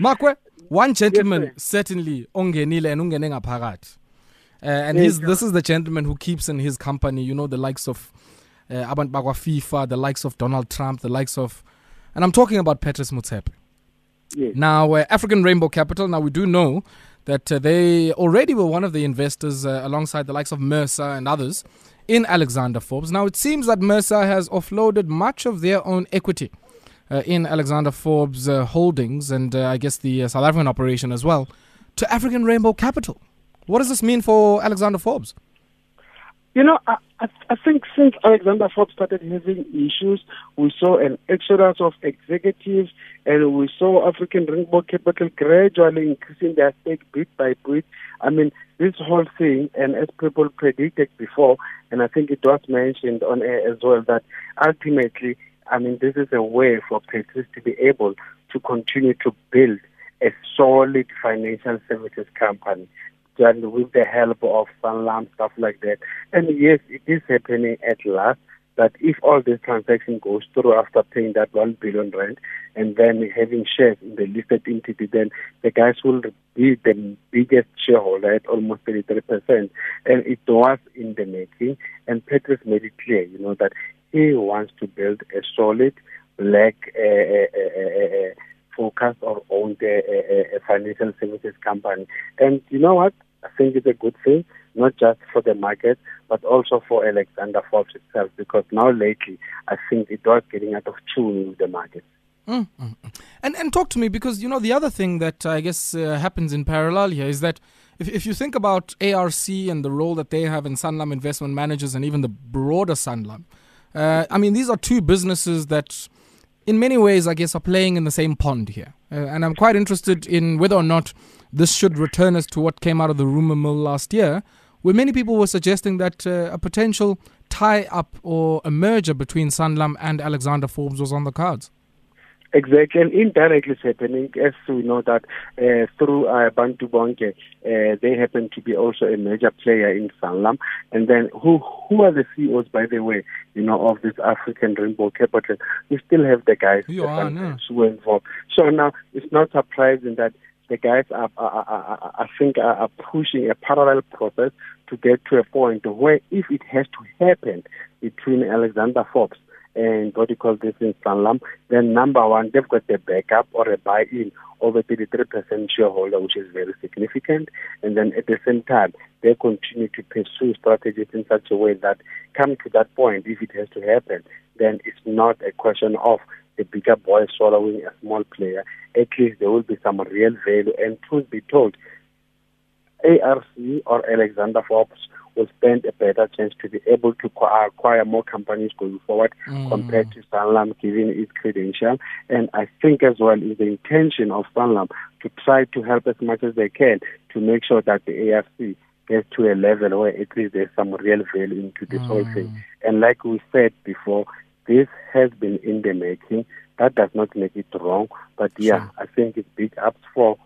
Makwe, one gentleman yes, certainly ongenile and ungene ngaphakathi. Uh, and this is the gentleman who keeps in his company, you know, the likes of uh, Abantu bakwa FIFA, the likes of Donald Trump, the likes of, and I'm talking about Patrice Motsepe. Yes. Now, uh, African Rainbow Capital. Now we do know that uh, they already were one of the investors uh, alongside the likes of Mercer and others in Alexander Forbes. Now it seems that Mercer has offloaded much of their own equity uh, in Alexander Forbes uh, holdings and uh, I guess the South African operation as well to African Rainbow Capital. What does this mean for Alexander Forbes? You know, I, I, think since Alexander Forbes started having issues, we saw an exodus of executives and we saw African Rainbow Capital gradually increasing their stake bit by bit. I mean, this whole thing, and as people predicted before, and I think it was mentioned on air as well, that ultimately, I mean, this is a way for Patrice to be able to continue to build a solid financial services company and with the help of Sanlam, stuff like that. And yes, it is happening at last that if all this transaction goes through after paying that one billion rand and then having shares in the listed entity, then the guys will be the biggest shareholder at almost 33%. And it was in the making. And Patrice made it clear, you know, that he wants to build a solid black uh, focused or owned financial services company. And you know what? I think it's a good thing, not just for the market, but also for Alexander Forbes itself, because now lately, I think it was getting out of tune with the market. Mm, mm, mm. And and talk to me because you know the other thing that I guess uh, happens in parallel here is that if if you think about ARC and the role that they have in Sanlam Investment Managers and even the broader Sanlam, uh, I mean these are two businesses that in many ways, I guess, are playing in the same pond here. Uh, and I'm quite interested in whether or not this should return us to what came out of the rumor mill last year, where many people were suggesting that uh, a potential tie up or a merger between Sanlam and Alexander Forbes was on the cards. Exactly, and indirectly it's happening as we know that uh, through uh, Bantu Bonke, uh, they happen to be also a major player in Sanlam. And then who who are the CEOs, by the way, you know, of this African Rainbow Capital? We still have the guys you are, no. who are involved. So now it's not surprising that the guys are, are, are, I think, are pushing a parallel process to get to a point where if it has to happen between Alexander Forbes and what you call this in Sanlam, then number one, they've got the backup or a buy-in of a 33% shareholder, which is very significant. And then at the same time, they continue to pursue strategies in such a way that come to that point, if it has to happen, then it's not a question of the bigger boy swallowing a small player. At least there will be some real value. And truth be told, ARC or Alexander Forbes will stand a better chance to be able to acquire more companies going forward mm. compared to Sanlam given its credential. And I think as well is the intention of Sanlam to try to help as much as they can to make sure that the ARC gets to a level where at least there's some real value into this mm. whole thing. And like we said before, this has been in the making. That does not make it wrong. But yeah, sure. I think it's big ups for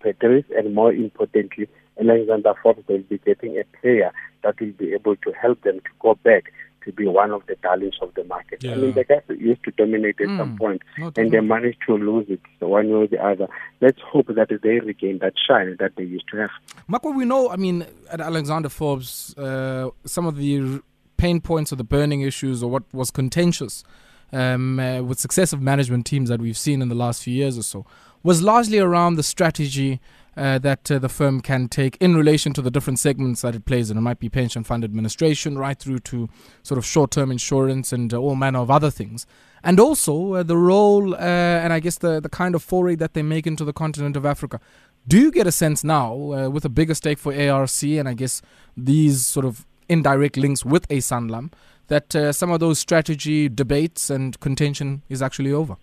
Patrice and more importantly, Alexander Forbes will be getting a player that will be able to help them to go back to be one of the darlings of the market. Yeah. I mean, the guys used to dominate at mm, some point, and they managed to lose it one way or the other. Let's hope that they regain that shine that they used to have. Marco, we know, I mean, at Alexander Forbes, uh, some of the pain points or the burning issues or what was contentious um, uh, with successive management teams that we've seen in the last few years or so was largely around the strategy uh, that uh, the firm can take in relation to the different segments that it plays in. It might be pension fund administration, right through to sort of short term insurance and uh, all manner of other things. And also uh, the role uh, and I guess the, the kind of foray that they make into the continent of Africa. Do you get a sense now, uh, with a bigger stake for ARC and I guess these sort of indirect links with a that some of those strategy debates and contention is actually over?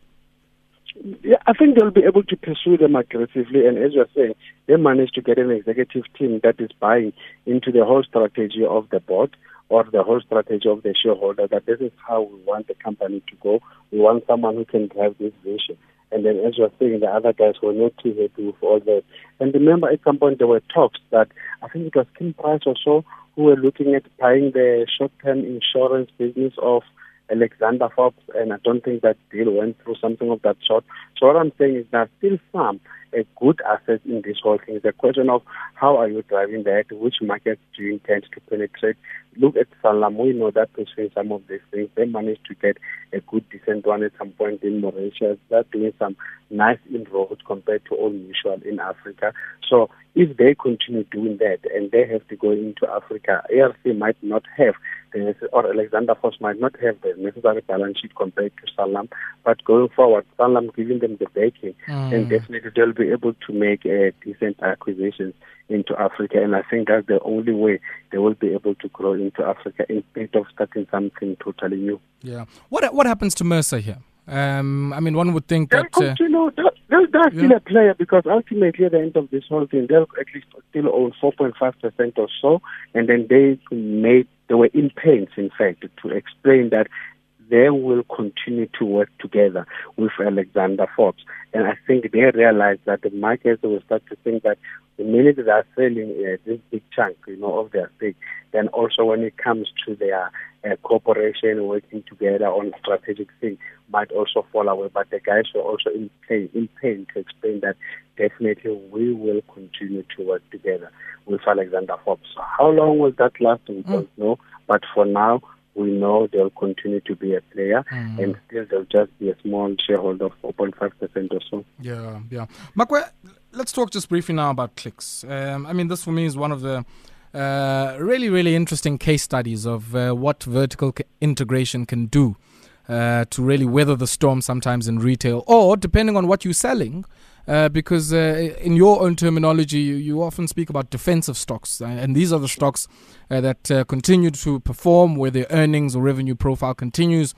Yeah, I think they'll be able to pursue them aggressively. And as you're saying, they managed to get an executive team that is buying into the whole strategy of the board or the whole strategy of the shareholder that this is how we want the company to go. We want someone who can drive this vision. And then, as you're saying, the other guys were not too happy with all that. And remember, at some point, there were talks that I think it was King Price or so who were looking at buying the short term insurance business of Alexander Forbes, and I don't think that deal went through something of that sort. So what I'm saying is are still some a good asset in this whole thing. It's a question of how are you driving that, which markets do you intend to penetrate. Look at Sanlam. we know that pursuing some of these things, they managed to get a good decent one at some point in Mauritius. They're doing some nice inroads compared to Old Mutual in Africa. So if they continue doing that and they have to go into Africa, ARC might not have or Alexander Forbes might not have the necessary balance sheet compared to Sanlam. but going forward, Sanlam giving them the backing, mm. and definitely they'll be able to make uh, decent acquisitions into Africa. And I think that's the only way they will be able to grow into Africa instead of starting something totally new. Yeah. What what happens to Mercer here? Um, I mean, one would think they'll that. Continue, uh, they'll, they're still a player because ultimately, at the end of this whole thing, they'll at least still own 4.5% or so. And then they made, they were in pains, in fact, to explain that they will continue to work together with Alexander Forbes. And I think they realize that the markets will start to think that the minute they are selling uh, this big chunk, you know, of their stake, then also when it comes to their uh, cooperation, working together on strategic things, might also fall away. But the guys were also in pain, in pain to explain that definitely we will continue to work together with Alexander Forbes. So how long will that last? We mm. don't know. But for now, we know they'll continue to be a player mm. and still they'll just be a small shareholder of 4.5% or so. Yeah, yeah. Makwe, let's talk just briefly now about Clicks. Um, I mean, this for me is one of the uh, really, really interesting case studies of uh, what vertical integration can do uh, to really weather the storm sometimes in retail, or depending on what you're selling. Uh, because uh, in your own terminology, you, you, often speak about defensive stocks, uh, and these are the stocks uh, that uh, continue to perform, where their earnings or revenue profile continues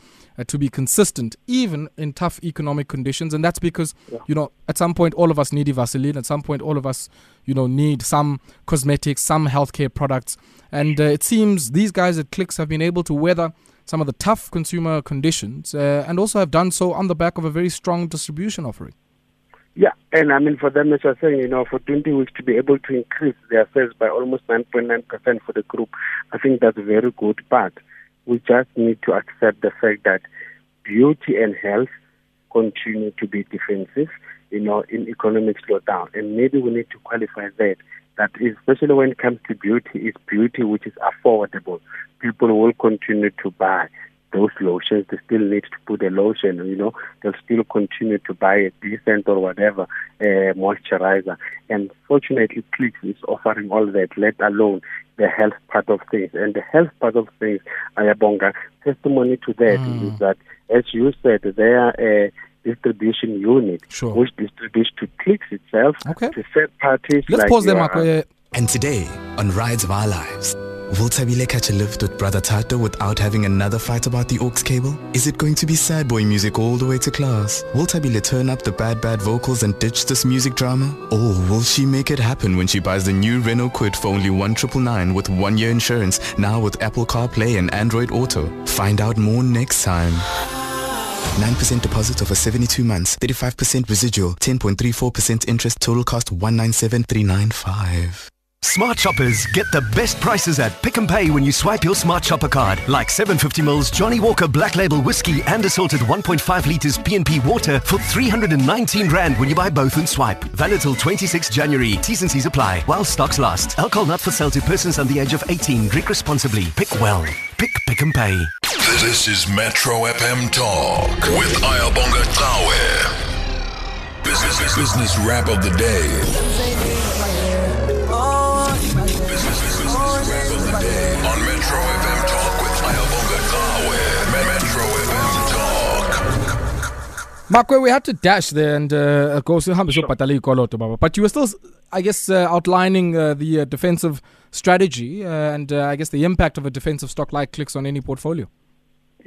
to be consistent, even in tough economic conditions. And that's because, yeah. you know, at some point, all of us need Vaseline. At some point, all of us, you know, need some cosmetics, some healthcare products. And it seems these guys at Clicks have been able to weather some of the tough consumer conditions and also have done so on the back of a very strong distribution offering. Yeah, and I mean, for them, as I was saying, you know, for 20 weeks to be able to increase their sales by almost 9.9% for the group, I think that's a very good. But we just need to accept the fact that beauty and health continue to be defensive, you know, in economic slowdown. And maybe we need to qualify that, that especially when it comes to beauty, is beauty which is affordable. People will continue to buy those lotions, they still need to put a lotion, you know, they'll still continue to buy a decent or whatever uh, moisturizer. And fortunately, Clicks is offering all that, let alone the health part of things. And the health part of things, Ayabonga, testimony to that mm. is that, as you said, they are uh, distribution unit, sure. which distributes to Clicks itself, okay. to third parties. Let's like pause there, Marco. And today, on Rides of Our Lives, Will Tabile catch a lift with Brother Tato without having another fight about the aux cable? Is it going to be sad boy music all the way to class? Will Tabile turn up the bad bad vocals and ditch this music drama? Or will she make it happen when she buys the new Renault Kwid for only 1999 with one year insurance, now with Apple CarPlay and Android Auto? Find out more next time. 9% deposit over 72 months, 35% residual, 10.34% interest, total cost 197,395. Smart shoppers get the best prices at Pick n Pay when you swipe your Smart Shopper card. Like 750ml Johnnie Walker Black Label Whiskey and assorted 1.5 litres P&P water for 319 Rand when you buy both and swipe. Valid till 26 January. T's and C's apply while stocks last. Alcohol not for sale to persons under the age of 18. Drink responsibly. Pick well. Pick Pick n Pay. This is Metro FM Talk with Ayabonga Tawe. Business, business rap of the day. Metro FM Talk with Ayabonga Tawe. Metro FM Talk. Marco, we had to dash there and uh, go sure. but you were still, I guess, uh, outlining uh, the uh, defensive strategy uh, and uh, I guess the impact of a defensive stock like Clicks on any portfolio.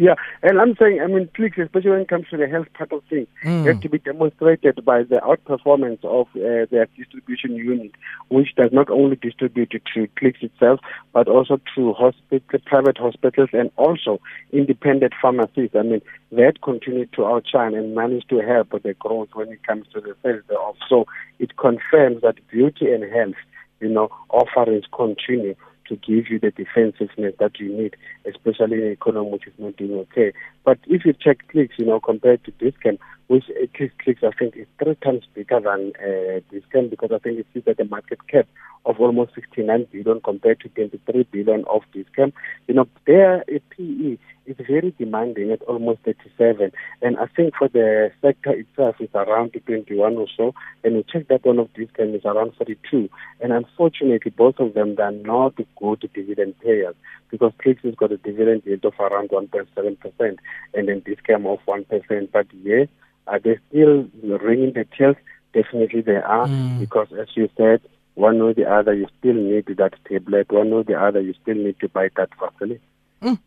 Yeah, and I'm saying, I mean, clicks, especially when it comes to the health part of things, mm. has to be demonstrated by the outperformance of uh, their distribution unit, which does not only distribute to clicks itself, but also to hospital, private hospitals and also independent pharmacies. I mean, that continued to outshine and managed to help the growth when it comes to the sales thereof. So it confirms that beauty and health, you know, offerings continue to give you the defensiveness that you need, especially in an economy which is not doing okay. But if you check clicks, you know, compared to Dis-Chem, which clicks, clicks I think is three times bigger than uh, Dis-Chem because I think it sees at the market cap of almost 69 billion compared to 23 billion of Dis-Chem. You know, their PE is very demanding at almost 37. And I think for the sector itself, it's around 21 or so. And we check that one of Dis-Chem is around 42. And unfortunately, both of them, they're not good dividend payers because Clicks has got a dividend yield of around 1.7% and then Dis-Chem of 1%. But yes, are they still ringing the bells? Definitely they are mm. because as you said, one or the other, you still need that tablet. One or the other, you still need to buy that vaseline. Mm.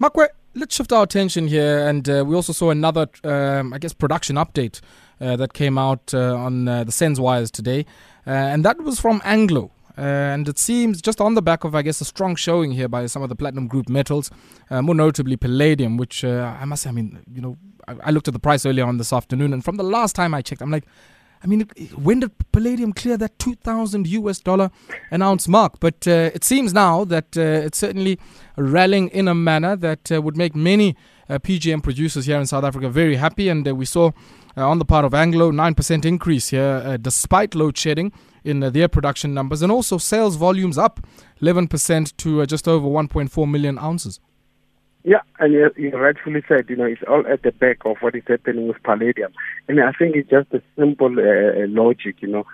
Makwe, let's shift our attention here. And uh, we also saw another, um, I guess, production update uh, that came out uh, on uh, the SENS today. Uh, and that was from Anglo. Uh, and it seems just on the back of, I guess, a strong showing here by some of the platinum group metals, more notably palladium, which I must say, I mean, you know, I, I looked at the price earlier on this afternoon, and from the last time I checked, I'm like, I mean, when did palladium clear that 2,000 US dollar an ounce mark? But uh, it seems now that uh, it's certainly rallying in a manner that uh, would make many uh, PGM producers here in South Africa very happy. And uh, we saw uh, on the part of Anglo 9% increase here despite load shedding in their production numbers, and also sales volumes up 11% to just over 1.4 million ounces. Yeah, and you, you rightfully said, you know, it's all at the back of what is happening with palladium. And I think it's just a simple uh, uh, logic, you know.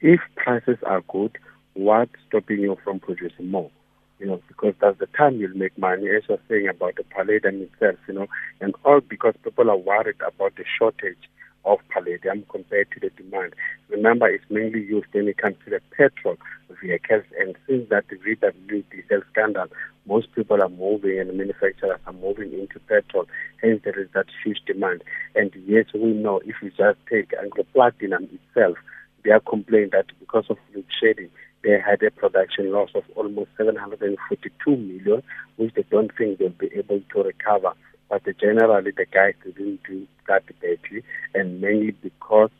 If prices are good, what's stopping you from producing more? You know, because that's the time you'll make money, as you're saying about the palladium itself, you know, and all because people are worried about the shortage of palladium compared to the demand. Remember, it's mainly used when it comes to the petrol vehicles, and since that VW diesel scandal, most people are moving and manufacturers are moving into petrol, hence there is that huge demand. And yes, we know if you just take Anglo Platinum itself, they are complaining that because of load shedding, they had a production loss of almost 742 million, which they don't think they'll be able to recover. But generally, the guys didn't do that badly, and mainly because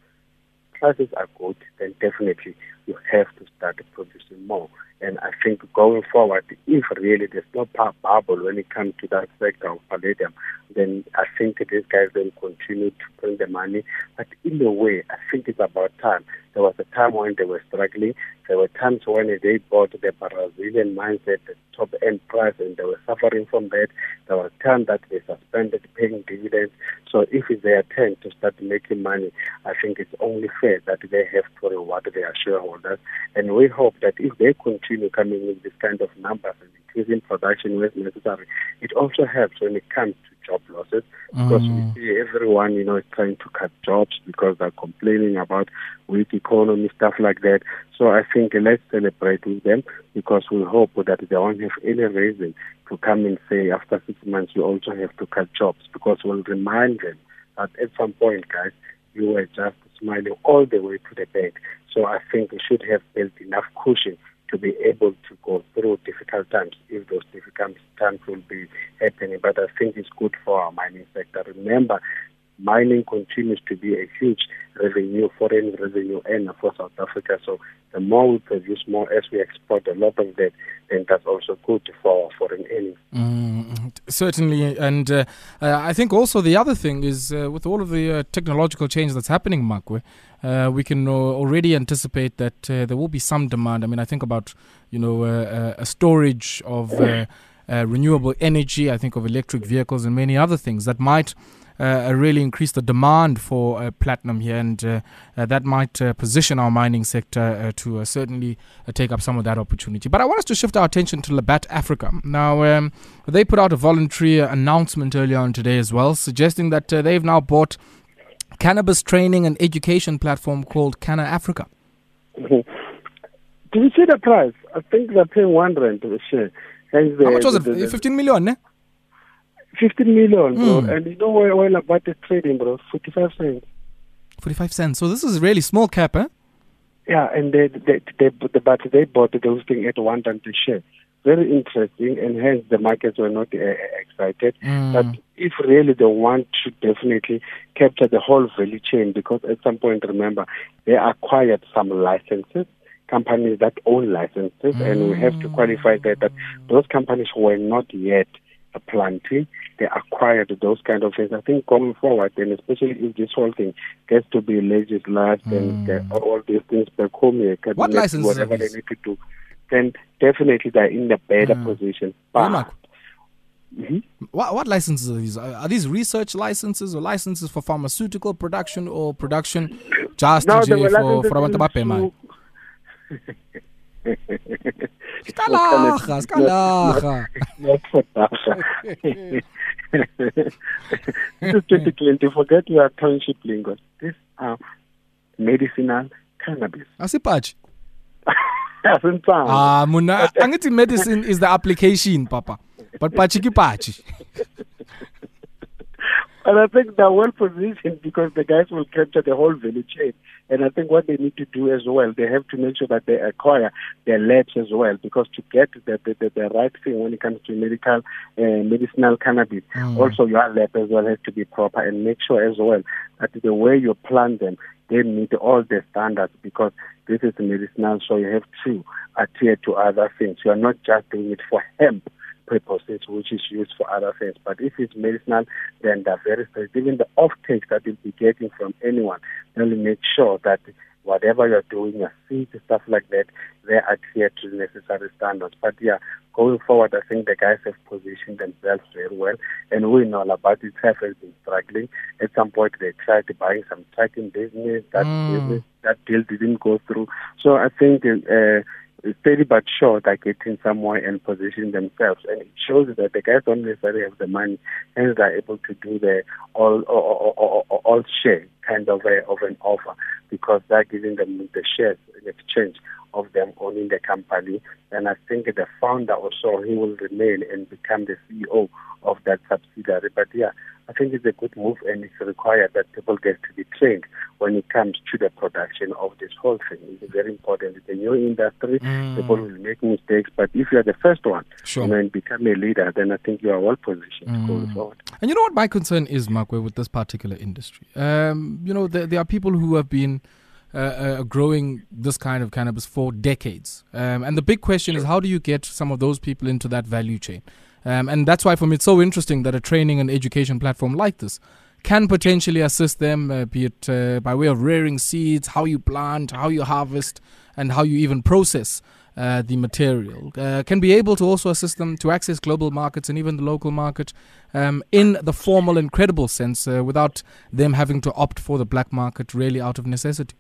prices are good, then definitely you have to start producing more. And I think going forward, if really there's no bubble when it comes to that sector of palladium, then I think these guys will continue to bring the money. But in a way, I think it's about time. There was a time when they were struggling. There were times when they bought the Brazilian mines at the top end price, and they were suffering from that. There was a time that they suspended paying dividends. So if it's their turn to start making money, I think it's only fair that they have to reward their shareholders. And we hope that if they continue coming with this kind of numbers and increasing production where necessary, it also helps when it comes to job losses because mm. we see everyone, you know, is trying to cut jobs because they're complaining about weak economy, stuff like that. So I think let's celebrate with them because we hope that they won't have any reason to come and say after six months you also have to cut jobs because we'll remind them that at some point, guys, you were just smiling all the way to the bank. So I think we should have built enough cushion to be able to go through difficult times if those difficult times will be happening. But I think it's good for our mining sector. Remember, mining continues to be a huge revenue, foreign revenue earner for South Africa. So the more we produce more as we export a lot of that, then that's also good for our foreign earnings. Mm, certainly. And uh, uh, I think also the other thing is uh, with all of the uh, technological change that's happening, Makwe, uh, we can already anticipate that uh, there will be some demand. I mean, I think about, you know, a storage of renewable energy. I think of electric vehicles and many other things that might uh, really increase the demand for uh, platinum here, and uh, that might position our mining sector to certainly take up some of that opportunity. But I want us to shift our attention to Labat Africa. Now, um, they put out a voluntary announcement earlier on today as well, suggesting that they've now bought cannabis training and education platform called CannAfrica. Mm-hmm. Did you see the price? I think they're paying one rand a share. How much was it? 15 million, ne? 15 million, bro. Mm. And you know where, where about the trading, bro? 45 cents. 45 cents. So this is really small cap, eh? Yeah, and they, they, they, they, but they bought those things at one time to share. Very interesting, and hence the markets were not uh, excited. Mm. But if really they want to definitely capture the whole value chain, because at some point, remember, they acquired some licenses companies that own licenses, mm. and we have to qualify that that those companies were not yet planting, they acquired those kind of things. I think going forward, and especially if this whole thing gets to be legislated mm. and all these things back home, what licenses whatever they need to do, then definitely they're in a better mm. position. But, Mm-hmm. What, what licenses are these? Are these research licenses or licenses for pharmaceutical production or production just no, for for abantu ababhemayo? Skalaga, skalaga. Not for dagga. this is 2020. Forget your township lingo. This are medicinal cannabis. Asipachi. Ah, muna, angithi medicine is the application, papa. But pachi ki pachi. And I think they're well positioned because the guys will capture the whole value chain. And I think what they need to do as well, they have to make sure that they acquire their labs as well, because to get the, the, the, the right thing when it comes to medical, uh, medicinal cannabis, mm. also your lab as well has to be proper and make sure as well that the way you plant them, they meet all the standards because this is medicinal, so you have to adhere to other things. You are not just doing it for hemp purposes, which is used for other things. But if it's medicinal, then they're very strict. Even the off-take that you'll be getting from anyone, they'll make sure that whatever you're doing, your seeds, stuff like that, they adhere to the necessary standards. But yeah, going forward, I think the guys have positioned themselves very well. And we know about it have been struggling. At some point, they tried to buy some trucking business. That mm. business, that deal didn't go through. So I think uh, steady but sure they're getting somewhere and positioning themselves. And it shows that the guys don't necessarily have the money, and they're able to do the all all, all, all share kind of a, of an offer because they're giving them the shares in exchange of them owning the company. And I think the founder also he will remain and become the CEO of that subsidiary. But yeah, I think it's a good move and it's required that people get to be trained when it comes to the production of this whole thing. It's very important. It's a new industry. Mm. People will make mistakes, but if you're the first one sure. you and become a leader, then I think you are well positioned mm. going forward. And you know what my concern is, Makwe, with this particular industry? Um, you know, there, there, are people who have been uh, uh, growing this kind of cannabis for decades. Um, and the big question is how do you get some of those people into that value chain? Um, and that's why for me it's so interesting that a training and education platform like this can potentially assist them, uh, be it uh, by way of rearing seeds, how you plant, how you harvest, and how you even process uh, the material. Uh, can be able to also assist them to access global markets and even the local market um, in the formal and credible sense uh, without them having to opt for the black market really out of necessity.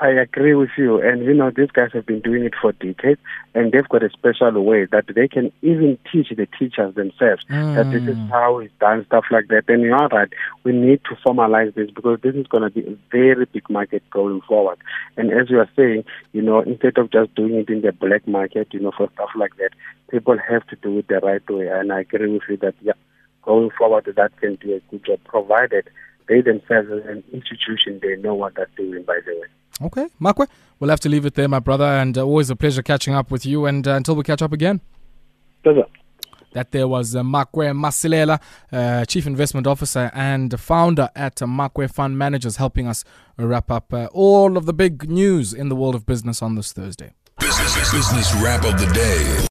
I agree with you. And you know, these guys have been doing it for decades, and they've got a special way that they can even teach the teachers themselves mm. that this is mm. how it's done, stuff like that. And you're right, we need to formalize this because this is going to be a very big market going forward. And as you are saying, you know, instead of just doing it in the black market, you know, for stuff like that, people have to do it the right way. And I agree with you that, yeah, going forward, that can do a good job, provided they themselves as an institution, they know what they're doing, by the way. Okay, Makwe, we'll have to leave it there, my brother, and uh, always a pleasure catching up with you. And uh, until we catch up again. Pleasure. That there was uh, Makwe Masilela, uh, Chief Investment Officer and founder at uh, Makwe Fund Managers, helping us wrap up uh, all of the big news in the world of business on this Thursday. Business, business wrap of the day.